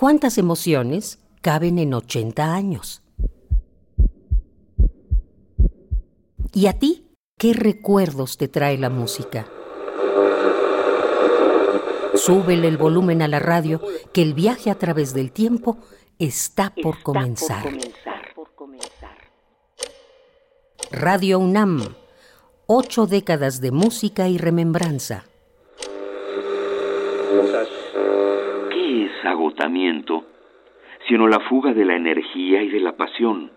¿Cuántas emociones caben en 80 años? ¿Y a ti qué recuerdos te trae la música? Súbele el volumen a la radio, que el viaje a través del tiempo está por comenzar. Radio UNAM, ocho décadas de música y remembranza. ¿Qué es agotamiento? Sino la fuga de la energía y de la pasión.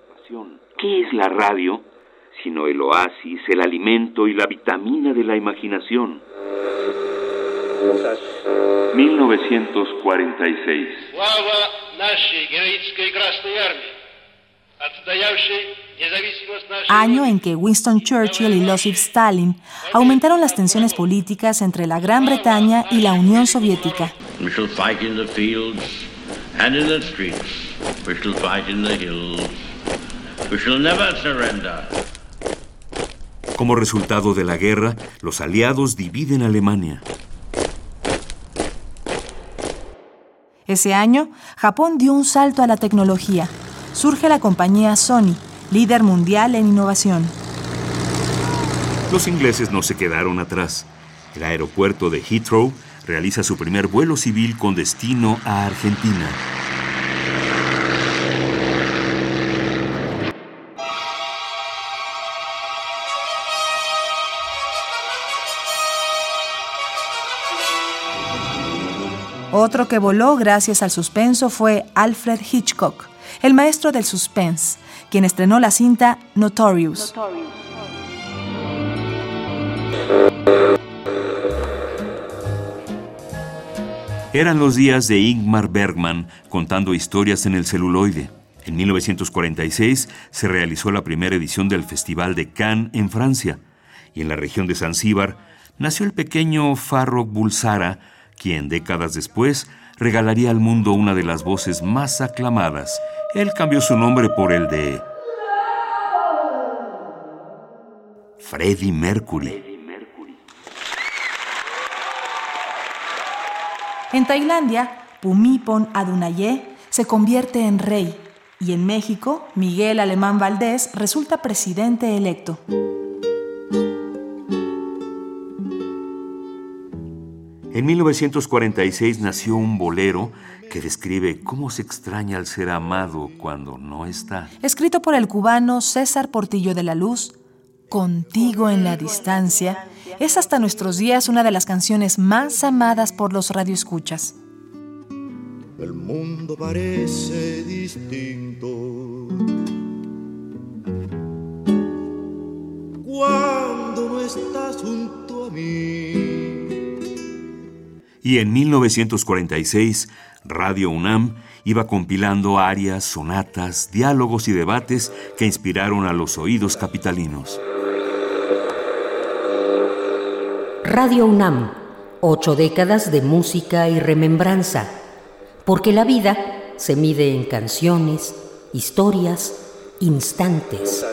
¿Qué es la radio? Sino el oasis, el alimento y la vitamina de la imaginación. 1946. Año en que Winston Churchill y Joseph Stalin aumentaron las tensiones políticas entre la Gran Bretaña y la Unión Soviética. Como resultado de la guerra, los aliados dividen Alemania. Ese año, Japón dio un salto a la tecnología. Surge la compañía Sony, líder mundial en innovación. Los ingleses no se quedaron atrás. El aeropuerto de Heathrow realiza su primer vuelo civil con destino a Argentina. Otro que voló gracias al suspenso fue Alfred Hitchcock, el maestro del suspense, quien estrenó la cinta Notorious. Eran los días de Ingmar Bergman contando historias en el celuloide. En 1946 se realizó la primera edición del Festival de Cannes en Francia, y en la región de Zanzíbar nació el pequeño Farrokh Bulsara, quien décadas después regalaría al mundo una de las voces más aclamadas. Él cambió su nombre por el de Freddie Mercury. En Tailandia, Pumipon Adunaye se convierte en rey y en México, Miguel Alemán Valdés resulta presidente electo. En 1946 nació un bolero que describe cómo se extraña al ser amado cuando no está. Escrito por el cubano César Portillo de la Luz, Contigo en la distancia, es hasta nuestros días una de las canciones más amadas por los radioescuchas. El mundo parece distinto cuando no estás junto a mí y en 1946 Radio UNAM iba compilando arias, sonatas, diálogos y debates que inspiraron a los oídos capitalinos. Radio UNAM, ocho décadas de música y remembranza, porque la vida se mide en canciones, historias, instantes.